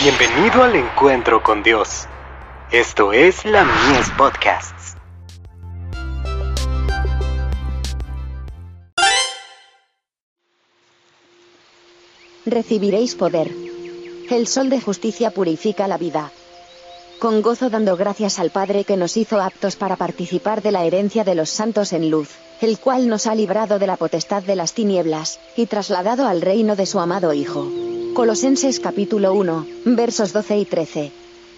Bienvenido al encuentro con Dios. Esto es la Mies Podcasts. Recibiréis poder. El sol de justicia purifica la vida. Con gozo dando gracias al Padre que nos hizo aptos para participar de la herencia de los santos en luz, el cual nos ha librado de la potestad de las tinieblas, y trasladado al reino de su amado Hijo. Colosenses capítulo 1, versos 12 y 13.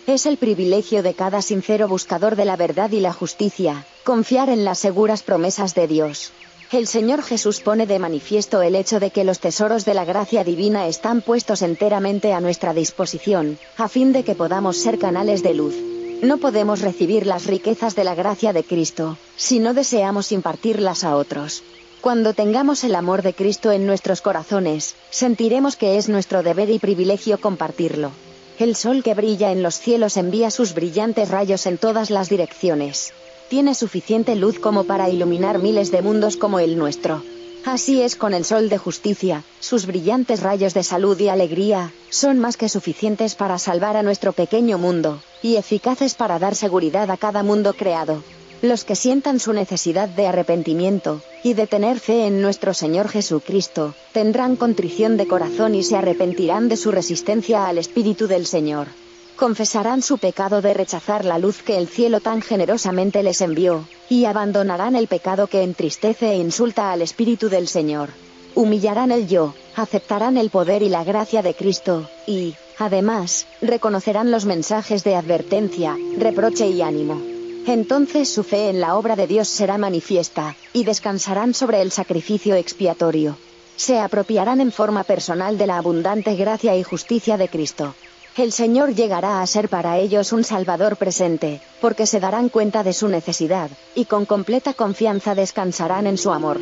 Es el privilegio de cada sincero buscador de la verdad y la justicia, confiar en las seguras promesas de Dios. El Señor Jesús pone de manifiesto el hecho de que los tesoros de la gracia divina están puestos enteramente a nuestra disposición, a fin de que podamos ser canales de luz. No podemos recibir las riquezas de la gracia de Cristo, si no deseamos impartirlas a otros. Cuando tengamos el amor de Cristo en nuestros corazones, sentiremos que es nuestro deber y privilegio compartirlo. El sol que brilla en los cielos envía sus brillantes rayos en todas las direcciones. Tiene suficiente luz como para iluminar miles de mundos como el nuestro. Así es con el sol de justicia, sus brillantes rayos de salud y alegría, son más que suficientes para salvar a nuestro pequeño mundo, y eficaces para dar seguridad a cada mundo creado. Los que sientan su necesidad de arrepentimiento, y de tener fe en nuestro Señor Jesucristo, tendrán contrición de corazón y se arrepentirán de su resistencia al Espíritu del Señor. Confesarán su pecado de rechazar la luz que el cielo tan generosamente les envió, y abandonarán el pecado que entristece e insulta al Espíritu del Señor. Humillarán el yo, aceptarán el poder y la gracia de Cristo, y, además, reconocerán los mensajes de advertencia, reproche y ánimo. Entonces su fe en la obra de Dios será manifiesta, y descansarán sobre el sacrificio expiatorio. Se apropiarán en forma personal de la abundante gracia y justicia de Cristo. El Señor llegará a ser para ellos un Salvador presente, porque se darán cuenta de su necesidad, y con completa confianza descansarán en su amor.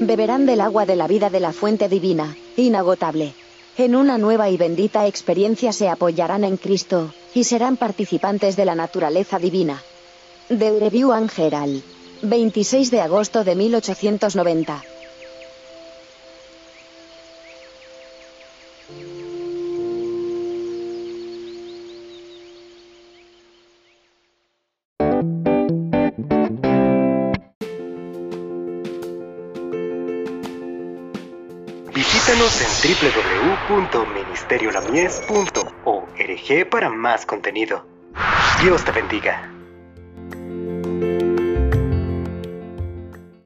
Beberán del agua de la vida de la fuente divina, inagotable. En una nueva y bendita experiencia se apoyarán en Cristo, y serán participantes de la naturaleza divina. Del Review and Herald. 26 de agosto de 1890. Visítanos en www.ministeriolamies.org para más contenido. Dios te bendiga.